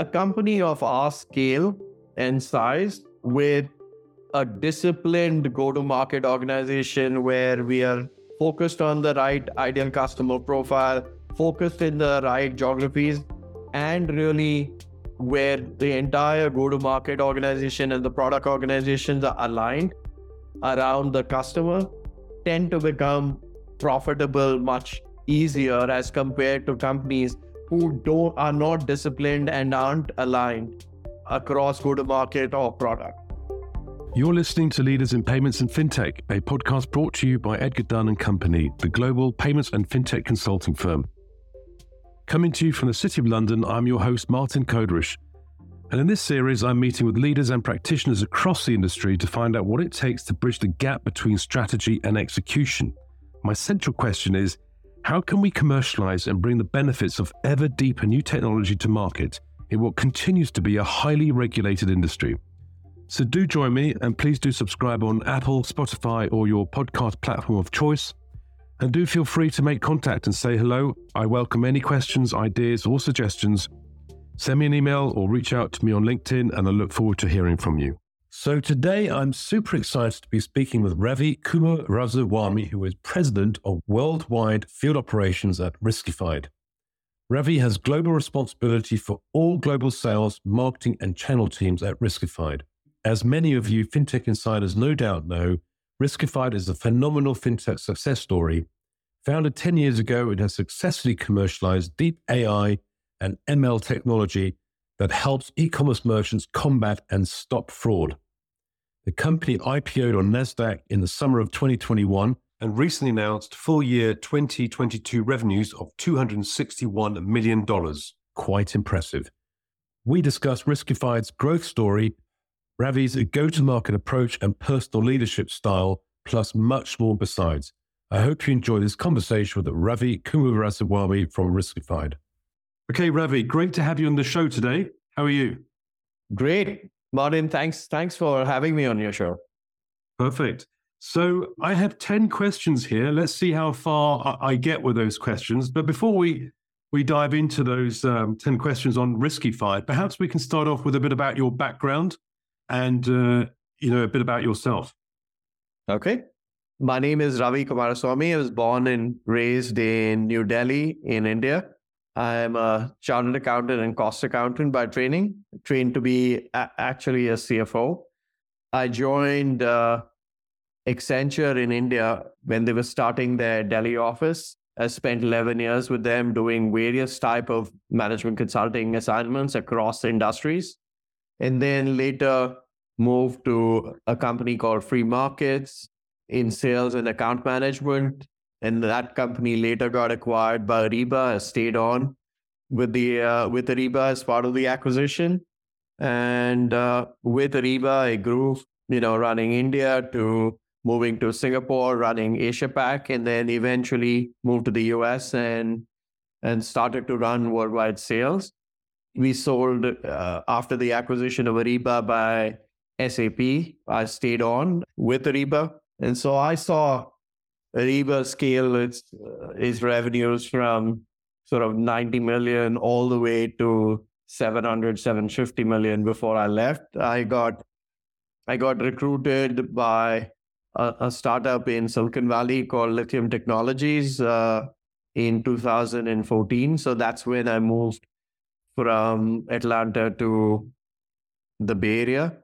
a company of our scale and size with a disciplined go to market organization where we are focused on the right ideal customer profile, focused in the right geographies, and really where the entire go to market organization and the product organizations are aligned around the customer tend to become profitable much easier as compared to companies who don't are not disciplined and aren't aligned across go to market or product. You're listening to Leaders in Payments and FinTech, a podcast brought to you by Edgar Dunn and Company, the global payments and fintech consulting firm. Coming to you from the City of London, I'm your host, Martin Koderisch. And in this series, I'm meeting with leaders and practitioners across the industry to find out what it takes to bridge the gap between strategy and execution. My central question is how can we commercialize and bring the benefits of ever deeper new technology to market in what continues to be a highly regulated industry? So do join me and please do subscribe on Apple, Spotify, or your podcast platform of choice. And do feel free to make contact and say hello. I welcome any questions, ideas, or suggestions. Send me an email or reach out to me on LinkedIn, and I look forward to hearing from you. So today I'm super excited to be speaking with Ravi Kumaraswami, who is president of worldwide field operations at Riskified. Ravi has global responsibility for all global sales, marketing, and channel teams at Riskified. As many of you fintech insiders no doubt know, Riskified is a phenomenal fintech success story. Founded 10 years ago, it has successfully commercialized deep AI and ML technology that helps e commerce merchants combat and stop fraud. The company IPO'd on NASDAQ in the summer of 2021 and recently announced full year 2022 revenues of $261 million. Quite impressive. We discuss Riskified's growth story Ravi's go to market approach and personal leadership style, plus much more besides. I hope you enjoy this conversation with Ravi Kumaraswami from Riskified. Okay, Ravi, great to have you on the show today. How are you? Great. Martin, thanks. Thanks for having me on your show. Perfect. So I have 10 questions here. Let's see how far I get with those questions. But before we we dive into those um, 10 questions on Riskified, perhaps we can start off with a bit about your background and uh, you know a bit about yourself. Okay. My name is Ravi Kumaraswami. I was born and raised in New Delhi in India. I'm a chartered accountant and cost accountant by training, trained to be a- actually a CFO. I joined uh, Accenture in India when they were starting their Delhi office. I spent 11 years with them doing various type of management consulting assignments across industries and then later moved to a company called FreeMarkets in sales and account management. And that company later got acquired by Ariba. I stayed on with the uh, with Ariba as part of the acquisition. And uh, with Ariba, I grew, you know, running India to moving to Singapore, running Asia Pac, and then eventually moved to the US and and started to run worldwide sales we sold uh, after the acquisition of Ariba by SAP. I stayed on with Ariba. And so I saw Ariba scale its, uh, its revenues from sort of 90 million all the way to 700, 750 million before I left. I got I got recruited by a, a startup in Silicon Valley called Lithium Technologies uh, in 2014. So that's when I moved from Atlanta to the Bay Area,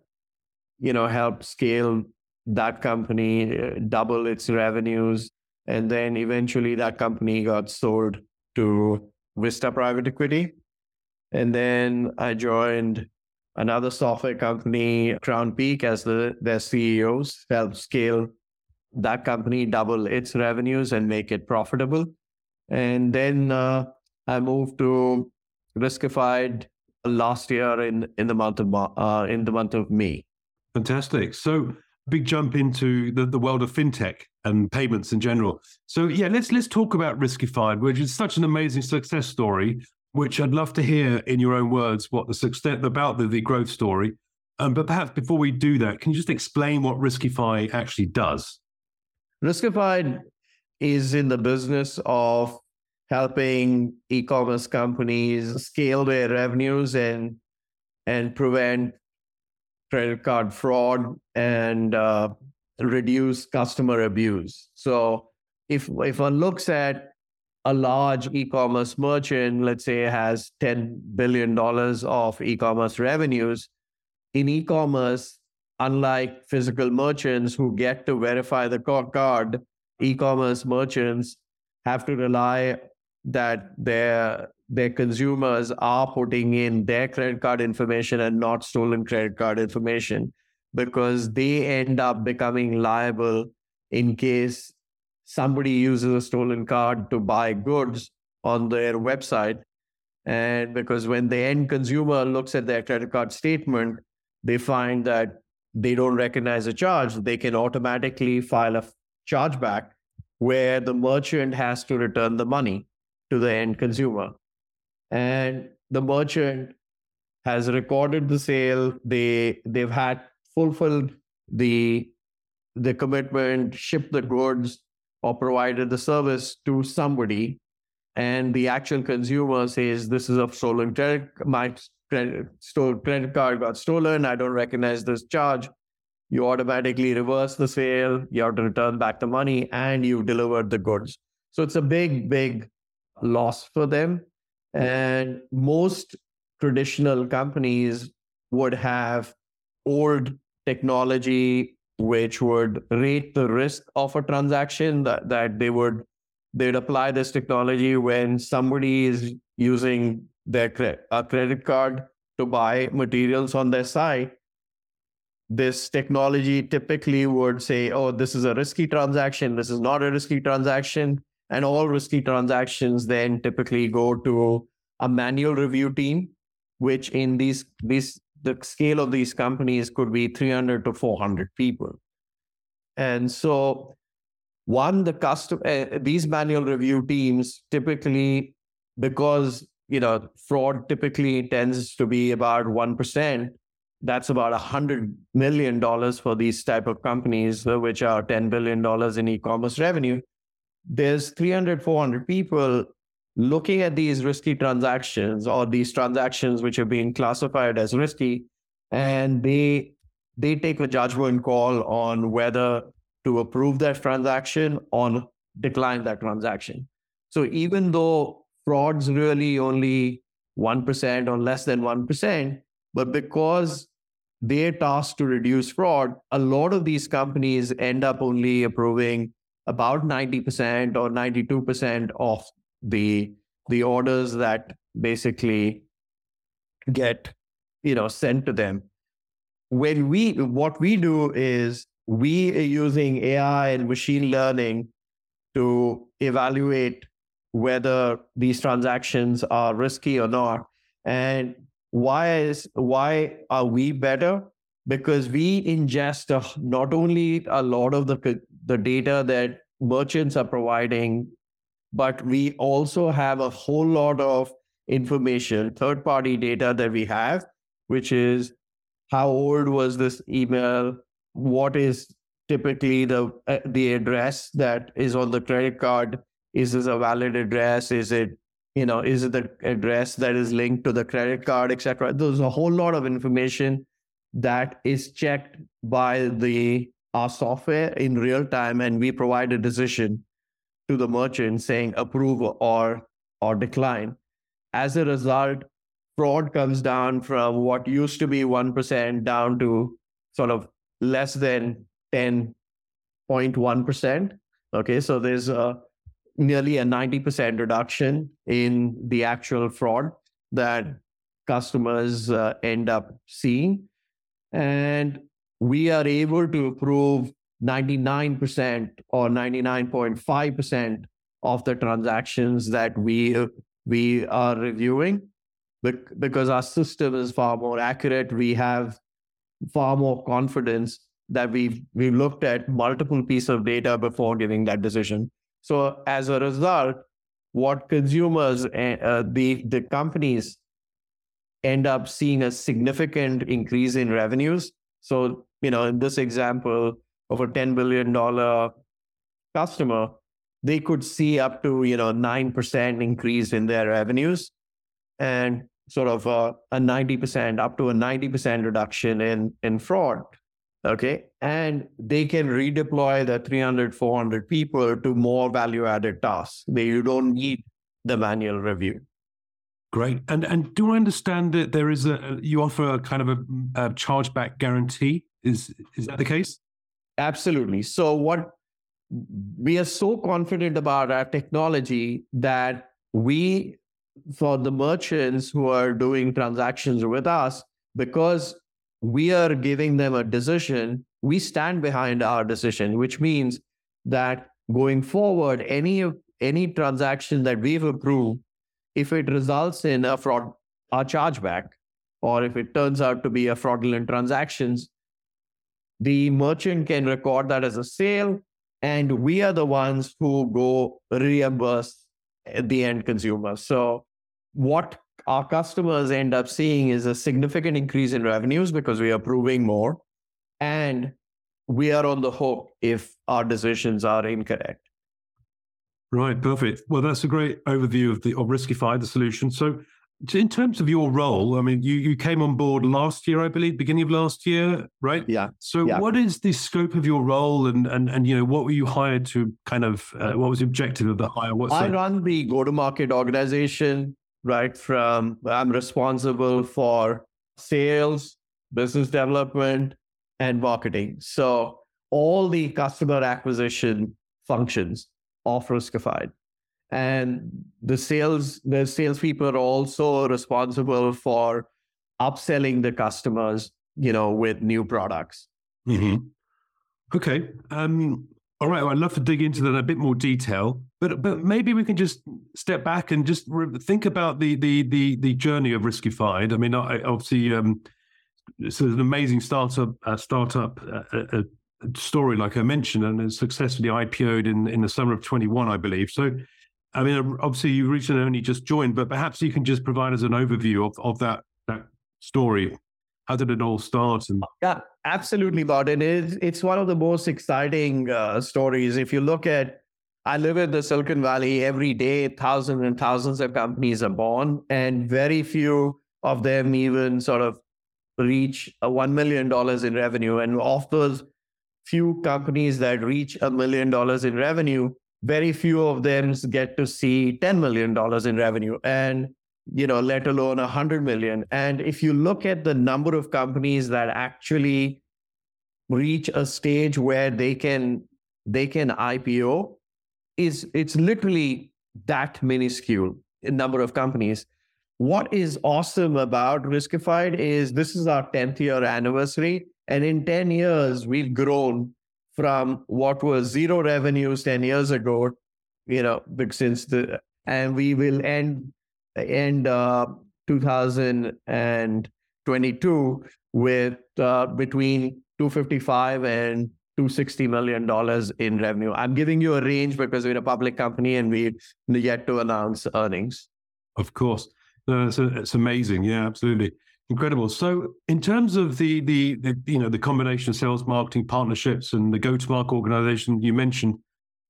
you know, help scale that company, uh, double its revenues. And then eventually that company got sold to Vista Private Equity. And then I joined another software company, Crownpeak, as the, their CEOs, help scale that company, double its revenues and make it profitable. And then uh, I moved to riskified last year in in the month of uh, in the month of May. Fantastic. So big jump into the, the world of fintech and payments in general. So yeah, let's let's talk about Riskified, which is such an amazing success story. Which I'd love to hear in your own words what the success about the, the growth story. Um, but perhaps before we do that, can you just explain what Riskify actually does? Riskified is in the business of helping e-commerce companies scale their revenues and and prevent credit card fraud and uh, reduce customer abuse. So if if one looks at a large e-commerce merchant, let's say has $10 billion of e-commerce revenues, in e-commerce, unlike physical merchants who get to verify the card, e-commerce merchants have to rely that their their consumers are putting in their credit card information and not stolen credit card information because they end up becoming liable in case somebody uses a stolen card to buy goods on their website and because when the end consumer looks at their credit card statement they find that they don't recognize a charge they can automatically file a chargeback where the merchant has to return the money to the end consumer. And the merchant has recorded the sale. They they've had fulfilled the the commitment, shipped the goods, or provided the service to somebody, and the actual consumer says, "This is a stolen credit. My credit, credit card got stolen. I don't recognize this charge." You automatically reverse the sale. You have to return back the money, and you've delivered the goods. So it's a big, big loss for them. And most traditional companies would have old technology which would rate the risk of a transaction that, that they would they'd apply this technology when somebody is using their cre- a credit card to buy materials on their site. This technology typically would say oh this is a risky transaction. This is not a risky transaction and all risky transactions then typically go to a manual review team, which in these these the scale of these companies could be 300 to 400 people. And so, one, the custom uh, these manual review teams typically, because you know fraud typically tends to be about one percent. That's about a hundred million dollars for these type of companies, which are ten billion dollars in e-commerce revenue there's 300, 400 people looking at these risky transactions or these transactions which are being classified as risky, and they they take a judgment call on whether to approve that transaction or decline that transaction. So even though fraud's really only 1% or less than 1%, but because they're tasked to reduce fraud, a lot of these companies end up only approving about 90% or 92% of the the orders that basically get you know sent to them. When we what we do is we are using ai and machine learning to evaluate whether these transactions are risky or not. And why is why are we better? Because we ingest a, not only a lot of the the data that merchants are providing, but we also have a whole lot of information, third party data that we have, which is how old was this email? What is typically the uh, the address that is on the credit card? Is this a valid address? Is it you know is it the address that is linked to the credit card, etc. There's a whole lot of information that is checked by the our software in real time and we provide a decision to the merchant saying approve or or decline. As a result, fraud comes down from what used to be 1% down to sort of less than 10.1%. Okay, so there's a, nearly a 90% reduction in the actual fraud that customers uh, end up seeing. And we are able to approve 99% or 99.5% of the transactions that we we are reviewing. Because our system is far more accurate we have far more confidence that we've we've looked at multiple pieces of data before giving that decision. So as a result what consumers uh, the the companies end up seeing a significant increase in revenues. So, you know, in this example of a $10 billion customer, they could see up to, you know, 9% increase in their revenues. And sort of uh, a, a 90% up to a 90% reduction in, in fraud. Okay. And they can redeploy the 300, 400 people to more value added tasks. They, you don't need the manual review. Great. And and do I understand that there is a you offer a kind of a, a chargeback guarantee? Is is that the case? Absolutely. So what we are so confident about our technology that we for the merchants who are doing transactions with us because we are giving them a decision we stand behind our decision which means that going forward any any transaction that we've approved if it results in a fraud a chargeback or if it turns out to be a fraudulent transactions the merchant can record that as a sale and we are the ones who go reimburse the end consumer so what our customers end up seeing is a significant increase in revenues because we are proving more and we are on the hook if our decisions are incorrect. Right, perfect. Well, that's a great overview of the of Riskified, the solution. So, in terms of your role, I mean, you you came on board last year, I believe, beginning of last year, right? Yeah. So, yeah. what is the scope of your role, and and and you know, what were you hired to kind of? Uh, what was the objective of the hire? What's I the... run the go-to-market organization right from I'm responsible for sales, business development, and marketing. So all the customer acquisition functions of Riskified. And the sales, the salespeople are also responsible for upselling the customers, you know, with new products. Mm-hmm. Okay. Um, all right, well, I'd love to dig into that in a bit more detail, but but maybe we can just step back and just re- think about the the the the journey of Riskified. I mean, I, obviously, um, it's an amazing startup uh, startup uh, uh, story, like I mentioned, and it's successfully IPO'd in in the summer of twenty one, I believe. So, I mean, obviously, you recently only just joined, but perhaps you can just provide us an overview of of that that story. How did it all start? And yeah, absolutely, Bob. And it's it's one of the most exciting uh, stories. If you look at, I live in the Silicon Valley every day. Thousands and thousands of companies are born, and very few of them even sort of reach a one million dollars in revenue. And of those few companies that reach a million dollars in revenue, very few of them get to see ten million dollars in revenue. And you know, let alone a hundred million. And if you look at the number of companies that actually reach a stage where they can they can IPO, is it's literally that minuscule number of companies. What is awesome about Riskified is this is our 10th year anniversary. And in 10 years, we've grown from what was zero revenues 10 years ago, you know, since the, and we will end end uh, 2022 with uh, between 255 and 260 million dollars in revenue. I'm giving you a range because we're a public company and we yet to announce earnings. Of course, no, it's, it's amazing. Yeah, absolutely incredible. So, in terms of the, the the you know the combination of sales, marketing, partnerships, and the go-to-market organization you mentioned,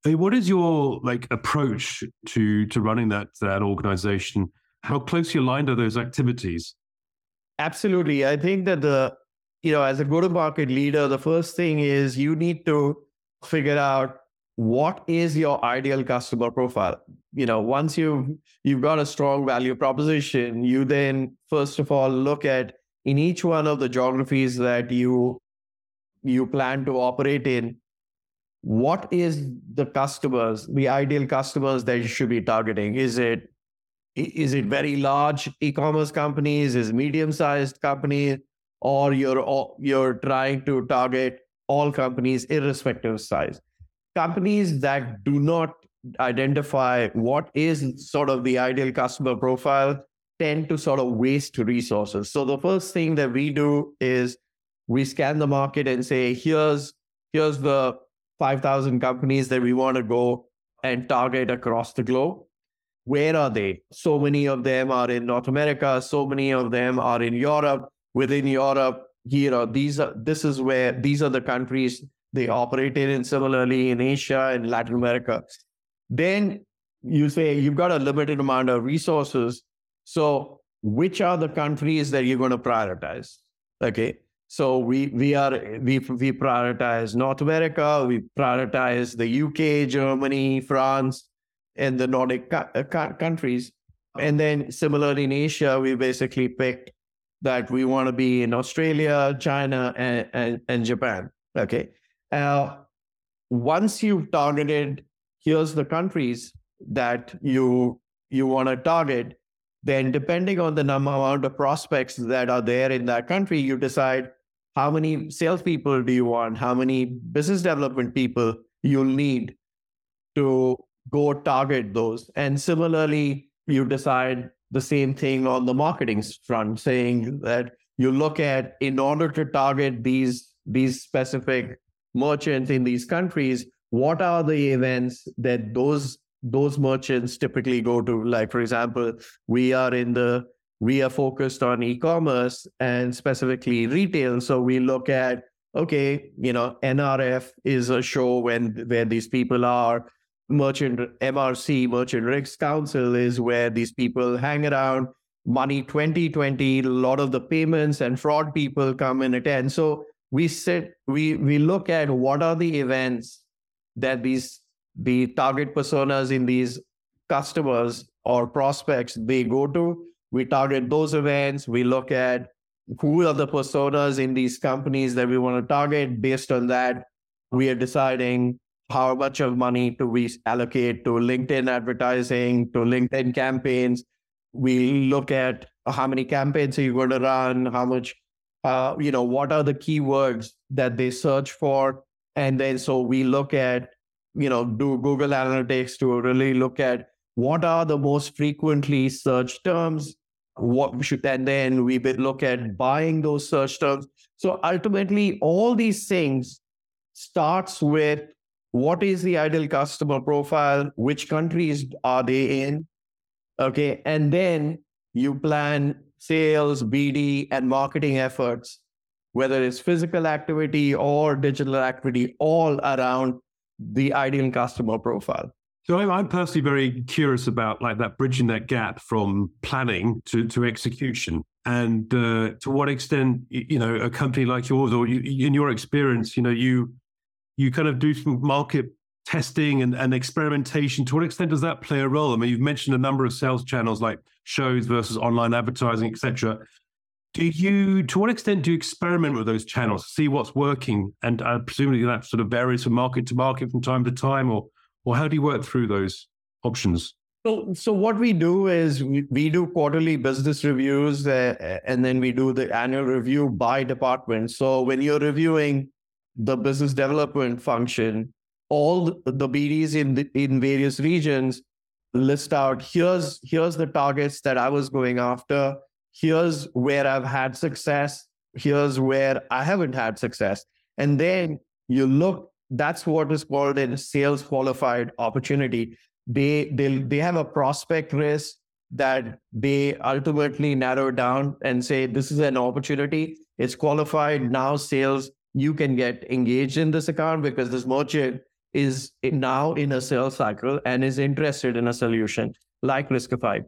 what is your like approach to to running that that organization? How closely aligned are those activities? Absolutely. I think that the you know as a go-to-market leader, the first thing is you need to figure out what is your ideal customer profile. You know, once you you've got a strong value proposition, you then first of all look at in each one of the geographies that you you plan to operate in what is the customers, the ideal customers that you should be targeting? Is it is it very large e-commerce companies? Is medium-sized companies, or you're you're trying to target all companies irrespective of size? Companies that do not identify what is sort of the ideal customer profile tend to sort of waste resources. So the first thing that we do is we scan the market and say, here's here's the 5,000 companies that we want to go and target across the globe. Where are they? So many of them are in North America, so many of them are in Europe. Within Europe, you know, these are this is where these are the countries they operate in, similarly in Asia and Latin America. Then you say you've got a limited amount of resources. So which are the countries that you're going to prioritize. Okay. So we we are we we prioritize North America, we prioritize the UK, Germany, France, and the Nordic uh, countries. And then similarly in Asia, we basically picked that we want to be in Australia, China, and, and, and Japan. Okay. Uh, once you've targeted, here's the countries that you you want to target. Then, depending on the number amount of prospects that are there in that country, you decide how many salespeople do you want, how many business development people you'll need to go target those. And similarly, you decide the same thing on the marketing front, saying that you look at in order to target these these specific merchants in these countries, what are the events that those those merchants typically go to? Like, for example, we are in the we are focused on e-commerce and specifically retail. So we look at okay, you know, NRF is a show when where these people are merchant MRC, Merchant Risk Council, is where these people hang around. Money 2020, a lot of the payments and fraud people come and attend. So we sit, we we look at what are the events that these the target personas in these customers or prospects they go to. We target those events. We look at who are the personas in these companies that we want to target. Based on that, we are deciding how much of money do we allocate to LinkedIn advertising, to LinkedIn campaigns. We look at how many campaigns are you going to run, how much, uh, you know, what are the keywords that they search for. And then so we look at, you know, do Google Analytics to really look at what are the most frequently searched terms, what should, and then we look at buying those search terms. So ultimately, all these things starts with what is the ideal customer profile, which countries are they in, okay, and then you plan sales, BD, and marketing efforts, whether it's physical activity or digital activity, all around the ideal customer profile. So I'm personally very curious about like that bridging that gap from planning to, to execution, and uh, to what extent you know a company like yours, or you, in your experience, you know you you kind of do some market testing and, and experimentation. To what extent does that play a role? I mean, you've mentioned a number of sales channels like shows versus online advertising, etc. Do you, to what extent do you experiment with those channels, see what's working, and uh, presumably that sort of varies from market to market from time to time, or or how do you work through those options? So, so what we do is we, we do quarterly business reviews, uh, and then we do the annual review by department. So when you're reviewing the business development function, all the BDs in the, in various regions list out here's here's the targets that I was going after. Here's where I've had success. Here's where I haven't had success. And then you look, that's what is called a sales qualified opportunity. They they they have a prospect risk that they ultimately narrow down and say this is an opportunity. It's qualified now. Sales you can get engaged in this account because this merchant is now in a sales cycle and is interested in a solution like Riskified.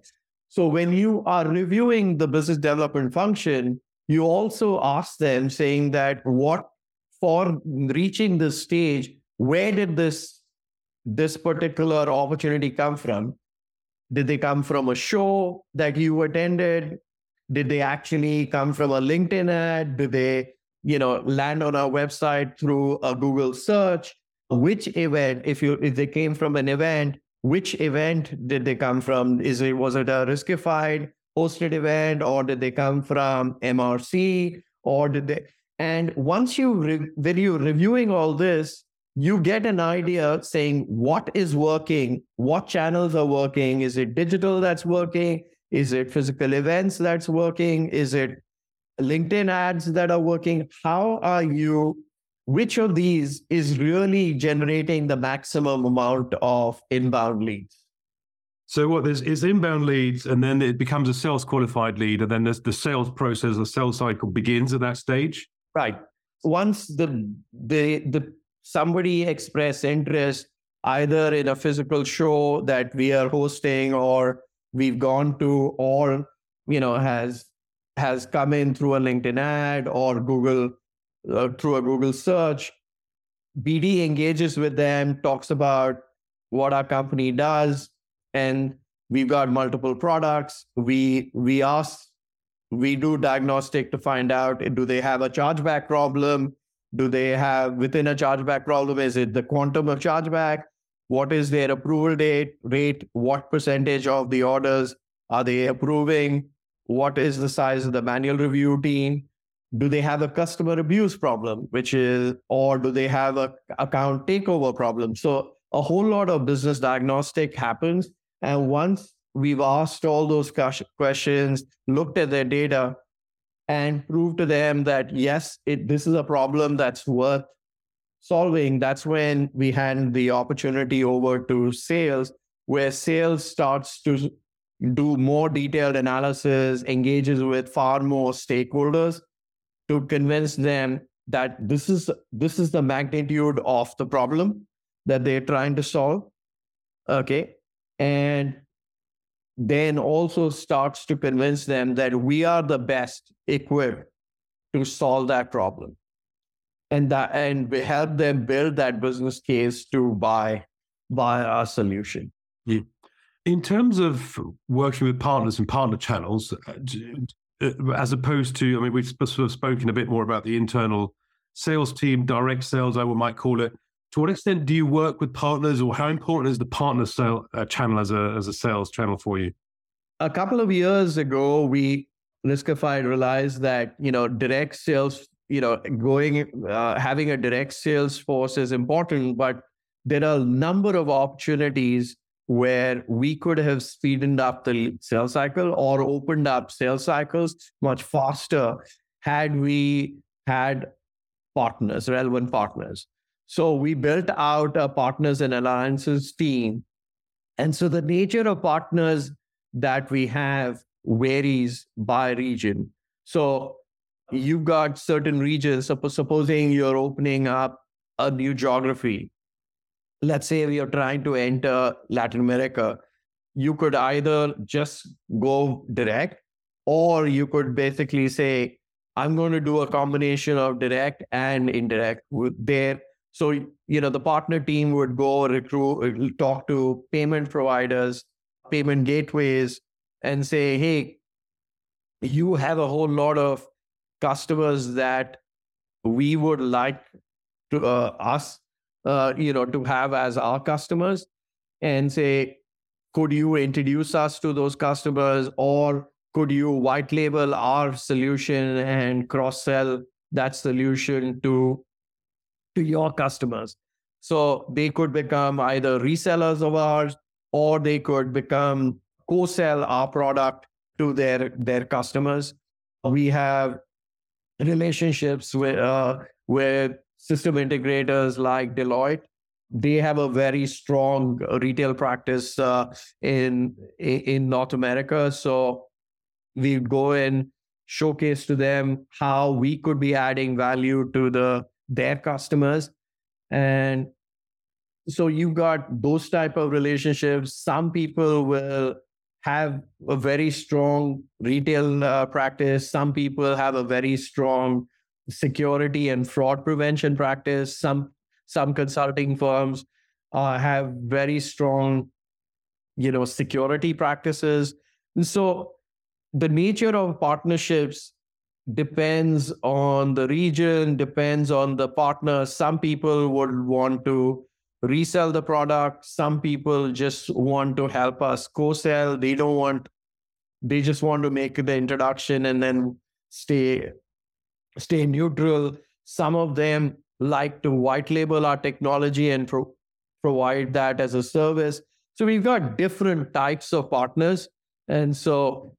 So when you are reviewing the business development function, you also ask them saying that what for reaching this stage, where did this this particular opportunity come from? Did they come from a show that you attended? Did they actually come from a LinkedIn ad? Did they you know, land on our website through a Google search. Which event, if you if they came from an event, which event did they come from? Is it was it a riskified hosted event, or did they come from MRC, or did they? And once you re- when you're reviewing all this, you get an idea saying what is working, what channels are working. Is it digital that's working? Is it physical events that's working? Is it LinkedIn ads that are working? How are you? Which of these is really generating the maximum amount of inbound leads? So what there's is inbound leads, and then it becomes a sales qualified lead, and then there's the sales process, the sales cycle begins at that stage. Right. Once the the the somebody express interest either in a physical show that we are hosting or we've gone to or you know, has has come in through a LinkedIn ad or Google uh, through a Google search. BD engages with them, talks about what our company does, and we've got multiple products. We we ask, we do diagnostic to find out do they have a chargeback problem? Do they have within a chargeback problem? Is it the quantum of chargeback? What is their approval date rate? What percentage of the orders are they approving? What is the size of the manual review team? Do they have a customer abuse problem, which is, or do they have a account takeover problem? So a whole lot of business diagnostic happens. And once we've asked all those questions, looked at their data, and proved to them that yes, it, this is a problem that's worth solving, that's when we hand the opportunity over to sales, where sales starts to do more detailed analysis, engages with far more stakeholders to convince them that this is this is the magnitude of the problem that they're trying to solve. Okay. And then also starts to convince them that we are the best equipped to solve that problem and that and we help them build that business case to buy buy our solution. Yeah. In terms of working with partners and partner channels, uh, as opposed to, I mean, we've sort of spoken a bit more about the internal sales team, direct sales, I might call it. To what extent do you work with partners, or how important is the partner sale, uh, channel as a as a sales channel for you? A couple of years ago, we Riskified realized that you know direct sales you know going uh, having a direct sales force is important but there are a number of opportunities where we could have speeded up the sales cycle or opened up sales cycles much faster had we had partners relevant partners. So we built out a partners and alliances team. And so the nature of partners that we have varies by region. So you've got certain regions, supposing you're opening up a new geography. Let's say we are trying to enter Latin America. You could either just go direct, or you could basically say, I'm going to do a combination of direct and indirect there. So, you know, the partner team would go recruit, talk to payment providers, payment gateways, and say, hey, you have a whole lot of customers that we would like to uh, us uh, you know to have as our customers and say could you introduce us to those customers or could you white label our solution and cross sell that solution to to your customers? So they could become either resellers of ours or they could become co-sell our product to their their customers. We have relationships with uh, with system integrators like Deloitte. They have a very strong retail practice uh, in in North America, so we go and showcase to them how we could be adding value to the their customers, and so you've got those type of relationships. Some people will have a very strong retail uh, practice. Some people have a very strong security and fraud prevention practice. Some some consulting firms uh, have very strong, you know, security practices. And so the nature of partnerships depends on the region, depends on the partner. Some people would want to resell the product. Some people just want to help us co-sell. They don't want, they just want to make the introduction and then stay stay neutral. Some of them like to white label our technology and pro- provide that as a service. So we've got different types of partners. And so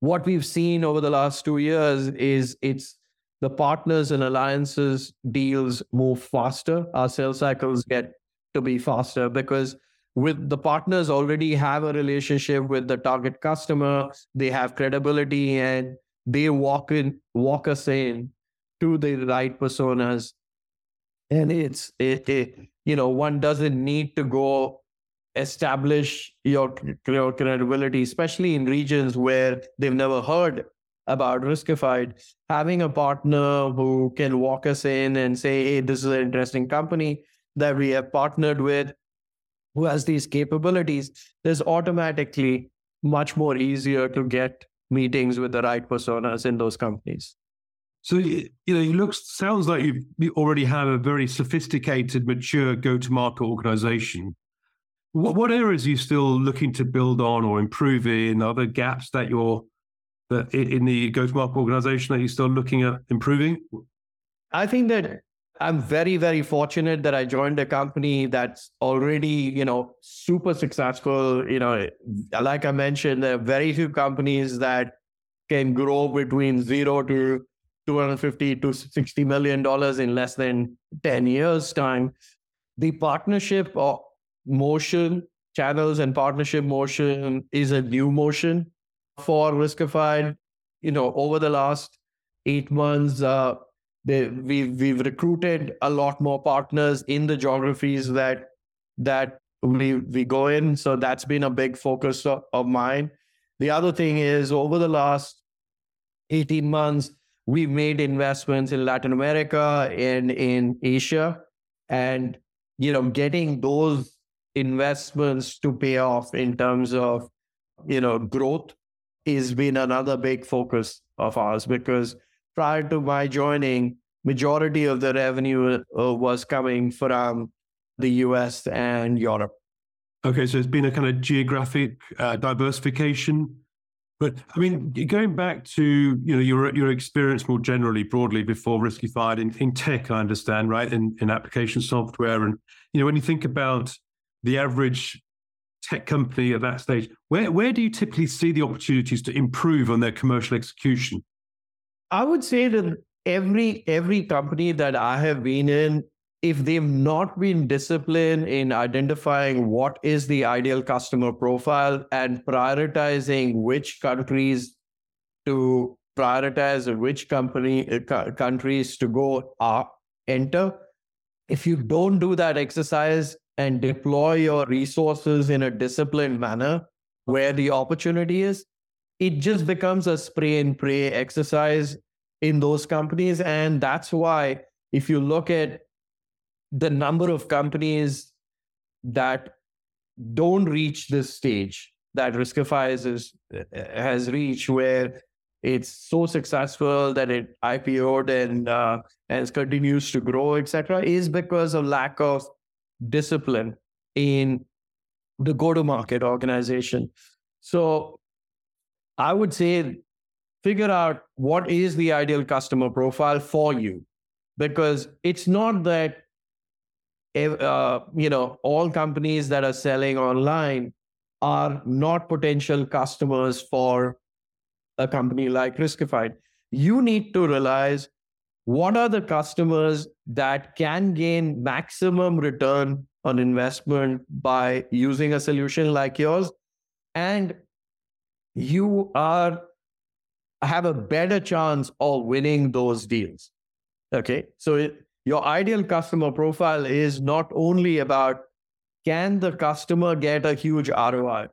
what we've seen over the last two years is it's the partners and alliances deals move faster. Our sales cycles get to be faster because with the partners already have a relationship with the target customer they have credibility and they walk in walk us in to the right personas and it's it, it you know one doesn't need to go establish your, your credibility, especially in regions where they've never heard about Riskified. Having a partner who can walk us in and say, hey, this is an interesting company that we have partnered with, who has these capabilities, there's automatically much more easier to get meetings with the right personas in those companies. So you know, it looks sounds like you already have a very sophisticated, mature go-to-market organization. What, what areas are you still looking to build on or improve in? Other gaps that you're that in the go-to-market organization that you're still looking at improving? I think that I'm very, very fortunate that I joined a company that's already, you know, super successful. You know, like I mentioned, there are very few companies that can grow between zero to 250 to 60 million dollars in less than 10 years time. The partnership or motion channels and partnership motion is a new motion for riskified. You know over the last eight months uh, they, we, we've recruited a lot more partners in the geographies that that we we go in. So that's been a big focus of, of mine. The other thing is over the last 18 months we've made investments in Latin America and in Asia, and you know, getting those investments to pay off in terms of you know growth has been another big focus of ours because prior to my joining, majority of the revenue uh, was coming from the U.S. and Europe. Okay, so it's been a kind of geographic uh, diversification but I mean, going back to you know your your experience more generally, broadly before Riskified in, in tech, I understand, right? In in application software, and you know when you think about the average tech company at that stage, where where do you typically see the opportunities to improve on their commercial execution? I would say that every every company that I have been in if they've not been disciplined in identifying what is the ideal customer profile and prioritizing which countries to prioritize which company uh, countries to go uh, enter if you don't do that exercise and deploy your resources in a disciplined manner where the opportunity is it just becomes a spray and pray exercise in those companies. And that's why if you look at the number of companies that don't reach this stage that Riskified is, has reached, where it's so successful that it IPO'd and uh, and continues to grow, etc., is because of lack of discipline in the go-to-market organization. So, I would say, figure out what is the ideal customer profile for you, because it's not that uh, you know, all companies that are selling online are not potential customers for a company like Riskified. You need to realize what are the customers that can gain maximum return on investment by using a solution like yours and you are have a better chance of winning those deals okay so it, your ideal customer profile is not only about can the customer get a huge ROI?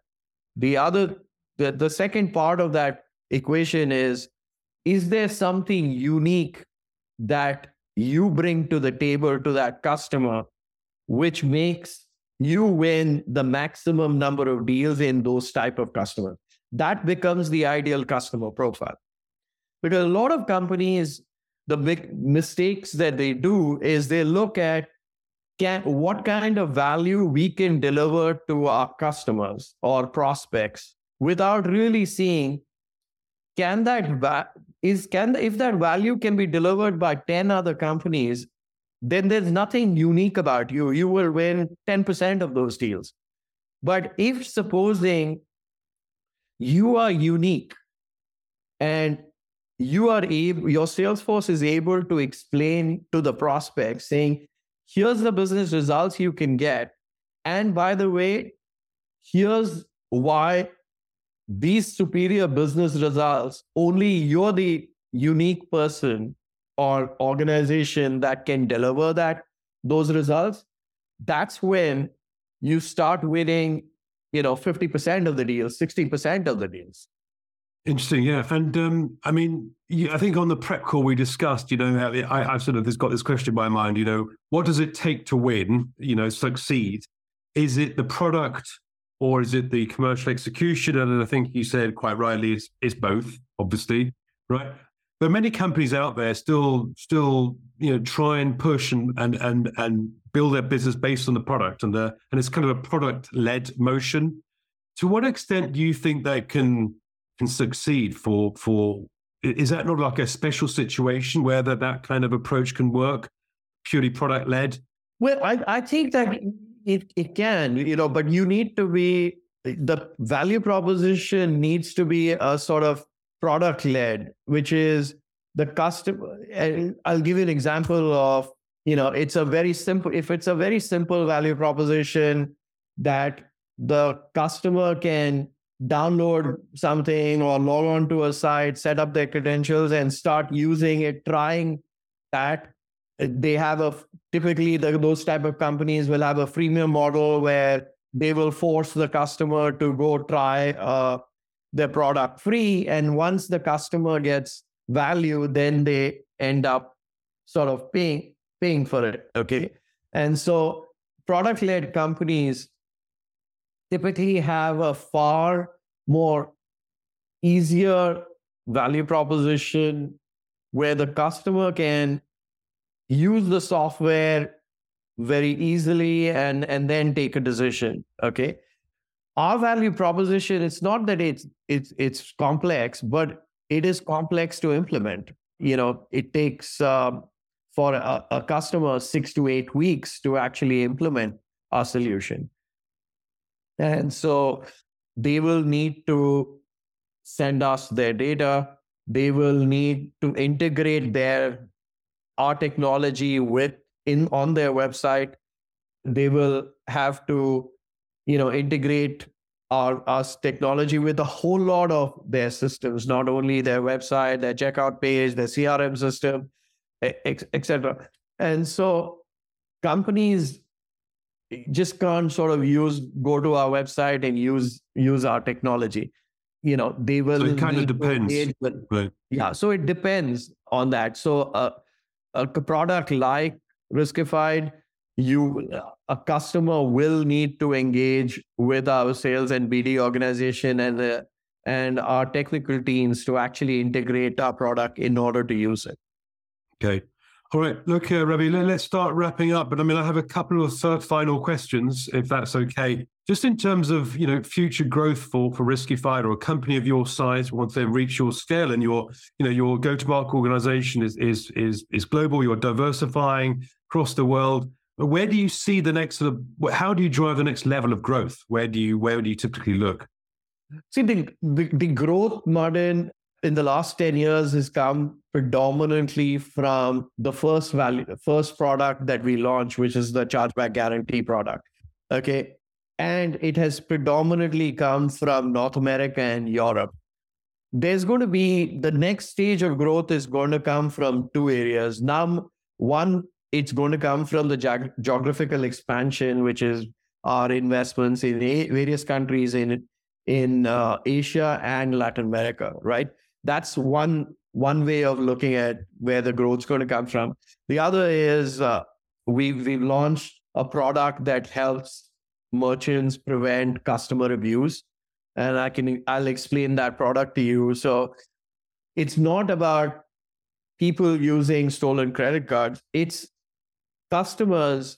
The other, the, the second part of that equation is is there something unique that you bring to the table to that customer, which makes you win the maximum number of deals in those type of customers? That becomes the ideal customer profile. Because a lot of companies the big mistakes that they do is they look at can what kind of value we can deliver to our customers or prospects without really seeing can that va- is can if that value can be delivered by 10 other companies then there's nothing unique about you. You will win 10% of those deals. But if supposing you are unique and you are able, your Salesforce is able to explain to the prospect saying, here's the business results you can get. And by the way, here's why these superior business results, only you're the unique person or organization that can deliver that those results. That's when you start winning, you know, 50% of the deals, 60% of the deals. Interesting, yeah. And um, I mean, I think on the prep call we discussed, you know, I, have sort of got this question in my mind, you know, what does it take to win, you know, succeed? Is it the product or is it the commercial execution? And I think you said quite rightly, it's, it's both, obviously, right? But many companies out there still, still, you know, try and push and and and and build their business based on the product, and the and it's kind of a product led motion. To what extent do you think they can can succeed for for is that not like a special situation where that, that kind of approach can work purely product led well I, I think that it, it can you know but you need to be the value proposition needs to be a sort of product led which is the customer i'll give you an example of you know it's a very simple if it's a very simple value proposition that the customer can download something or log on to a site, set up their credentials, and start using it, trying that. They have a typically the, those type of companies will have a freemium model where they will force the customer to go try uh, their product free, and once the customer gets value, then they end up sort of paying paying for it. Okay, and so product led companies typically have a far more easier value proposition where the customer can use the software very easily and and then take a decision okay? Our value proposition it's not that it's it's it's complex but it is complex to implement. You know it takes uh, for a, a customer six to eight weeks to actually implement our solution and so they will need to send us their data. They will need to integrate their our technology with in on their website. They will have to, you know, integrate our us technology with a whole lot of their systems, not only their website, their checkout page, their CRM system, etc. And so companies just can't sort of use go to our website and use use our technology. You know they will so it kind of depends right. yeah so it depends on that. So uh, a product like riskified you a customer will need to engage with our sales and bd organization and the uh, and our technical teams to actually integrate our product in order to use it. Okay all right, look, uh, Ravi, let, us start wrapping up. But I mean, I have a couple of third final questions, if that's okay. Just in terms of you know future growth for for Riskified or a company of your size, once they reach your scale and your you know your go to market organization is is is is global, you're diversifying across the world. Where do you see the next sort of? How do you drive the next level of growth? Where do you where do you typically look? See the the, the growth, Martin, in the last 10 years has come predominantly from the first value, first product that we launched, which is the chargeback guarantee product. Okay. And it has predominantly come from North America and Europe. There's going to be the next stage of growth is going to come from two areas. Now, one, it's going to come from the ge- geographical expansion, which is our investments in various countries in in uh, Asia and Latin America, right? that's one one way of looking at where the growth's going to come from. The other is uh, we've we've launched a product that helps merchants prevent customer abuse, and I can I'll explain that product to you. So it's not about people using stolen credit cards; it's customers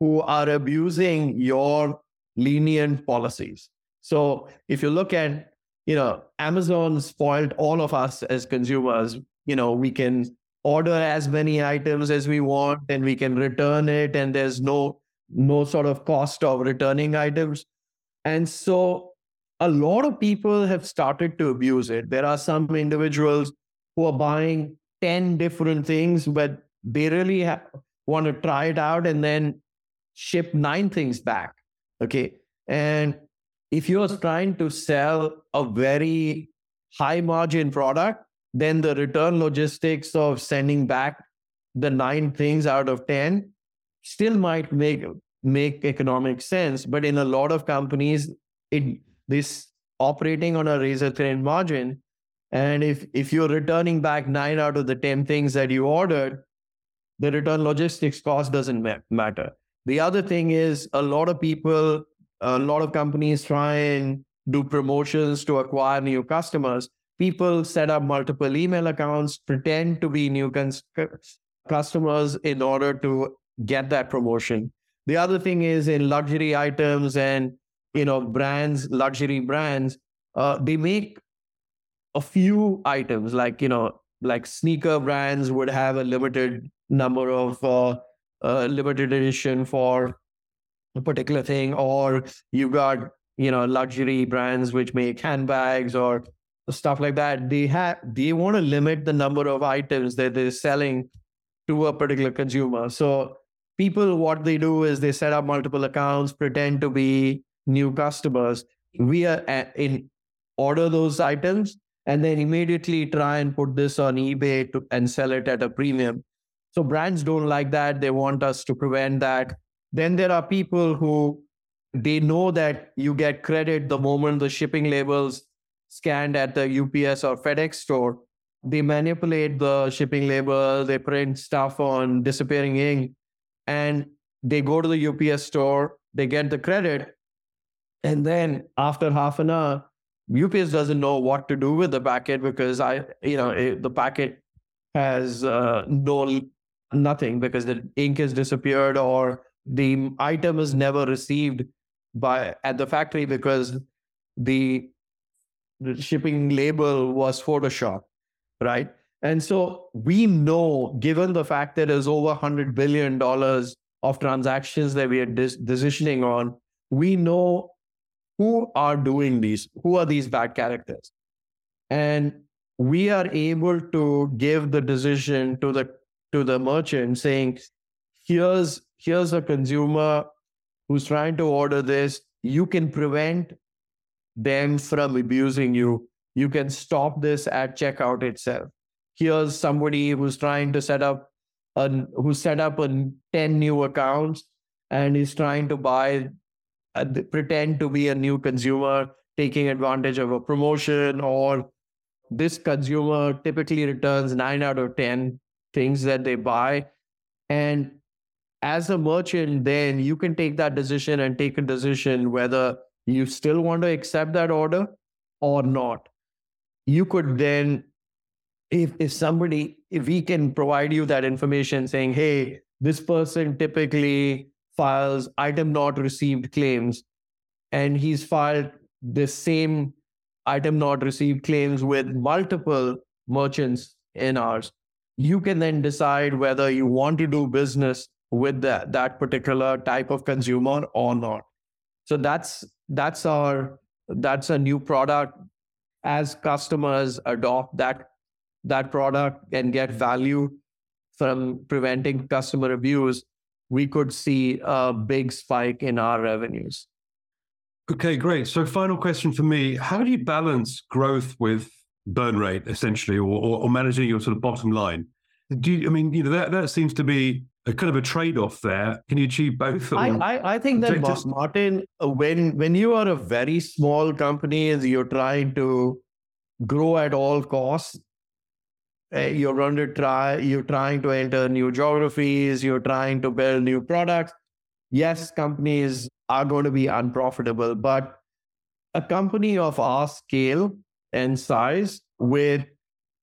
who are abusing your lenient policies. So if you look at you know, Amazon spoiled all of us as consumers. You know, we can order as many items as we want and we can return it and there's no no sort of cost of returning items. And so a lot of people have started to abuse it. There are some individuals who are buying 10 different things, but they really want to try it out and then ship nine things back. Okay. And if you're trying to sell a very high margin product, then the return logistics of sending back the nine things out of 10 still might make make economic sense. But in a lot of companies, it this operating on a razor thin margin. And if if you're returning back nine out of the ten things that you ordered, the return logistics cost doesn't ma- matter. The other thing is a lot of people, a lot of companies try and do promotions to acquire new customers. People set up multiple email accounts, pretend to be new cons- customers in order to get that promotion. The other thing is in luxury items and you know brands, luxury brands, uh, they make a few items like you know like sneaker brands would have a limited number of uh, uh, limited edition for a particular thing, or you've got you know luxury brands which make handbags or stuff like that. They have they want to limit the number of items that they're selling to a particular consumer. So people, what they do is they set up multiple accounts, pretend to be new customers. We are at, in order those items and then immediately try and put this on eBay to, and sell it at a premium. So brands don't like that. They want us to prevent that. Then there are people who they know that you get credit the moment the shipping labels scanned at the UPS or FedEx store. They manipulate the shipping label, they print stuff on disappearing ink, and they go to the UPS store, they get the credit. And then after half an hour, UPS doesn't know what to do with the packet because I, you know, it, the packet has uh, no nothing because the ink has disappeared or the item is never received by at the factory because the, the shipping label was Photoshop, right? And so we know, given the fact that there's over $100 billion of transactions that we are dis- decisioning on, we know who are doing these, who are these bad characters. And we are able to give the decision to the to the merchant saying, here's here's a consumer who's trying to order this. You can prevent them from abusing you. You can stop this at checkout itself. Here's somebody who's trying to set up a who set up a 10 new accounts and is trying to buy uh, pretend to be a new consumer taking advantage of a promotion or this consumer typically returns 9 out of 10 things that they buy. And as a merchant, then you can take that decision and take a decision whether you still want to accept that order or not. You could then, if if somebody, if we can provide you that information saying, hey, this person typically files item not received claims, and he's filed the same item not received claims with multiple merchants in ours you can then decide whether you want to do business with that, that particular type of consumer or not. So that's that's our that's a new product. As customers adopt that that product and get value from preventing customer abuse, we could see a big spike in our revenues. Okay, great. So, final question for me: How do you balance growth with burn rate essentially, or, or, or managing your sort of bottom line. Do you, I mean, you know, that, that seems to be a kind of a trade-off there. Can you achieve both? I, I, I, think that just, Martin, uh, when when you are a very small company, and you're trying to grow at all costs. Eh, you're to try. You're trying to enter new geographies. You're trying to build new products. Yes, companies are going to be unprofitable, but a company of our scale and size with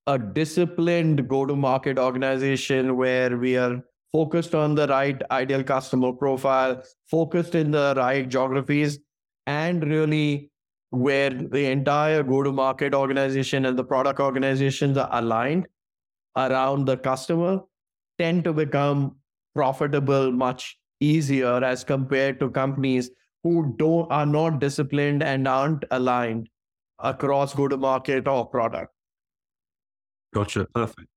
a disciplined go to market organization where we are focused on the right ideal customer profile, focused in the right geographies, and really where the entire go to market organization and the product organizations are aligned around the customer tend to become profitable much easier as compared to companies who don't are not disciplined and aren't aligned across go to market or product. Gotcha. Perfect.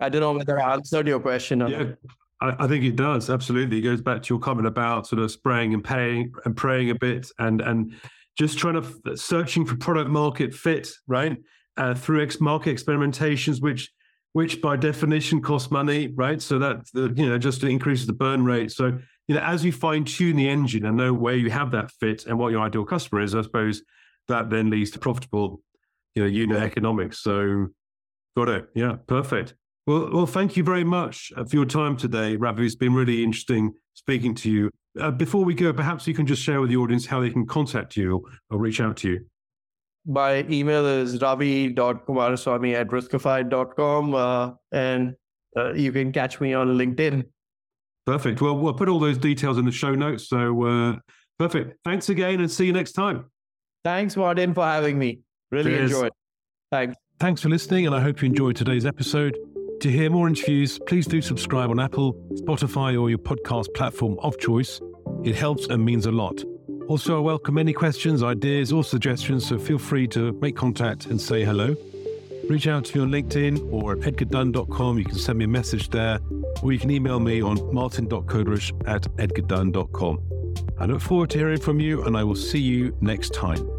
I don't know whether I answered your question. yeah, I, I, think it does. Absolutely. It goes back to your comment about sort of spraying and paying and praying a bit and and just trying to searching for product market fit, right? Uh, through ex market experimentations, which which by definition cost money, right? So that you know just increases the burn rate. So you know, as you fine tune the engine and know where you have that fit and what your ideal customer is, I suppose that then leads to profitable, you know, unit economics. So, got it. Yeah, perfect. Well, well, thank you very much uh, for your time today, Ravi. It's been really interesting speaking to you. Uh, before we go, perhaps you can just share with the audience how they can contact you or reach out to you. My email is ravi.kumaraswami at riskified.com uh, and uh, you can catch me on LinkedIn. Perfect. Well, we'll put all those details in the show notes. So, uh, perfect. Thanks again and see you next time. Thanks, Martin, for having me. Really Cheers. enjoyed. Thanks. Thanks for listening, and I hope you enjoyed today's episode. To hear more interviews, please do subscribe on Apple, Spotify, or your podcast platform of choice. It helps and means a lot. Also, I welcome any questions, ideas, or suggestions, so feel free to make contact and say hello. Reach out to me on LinkedIn or at edgardunn.com. You can send me a message there, or you can email me on martin.koderisch at edgardunn.com. I look forward to hearing from you, and I will see you next time.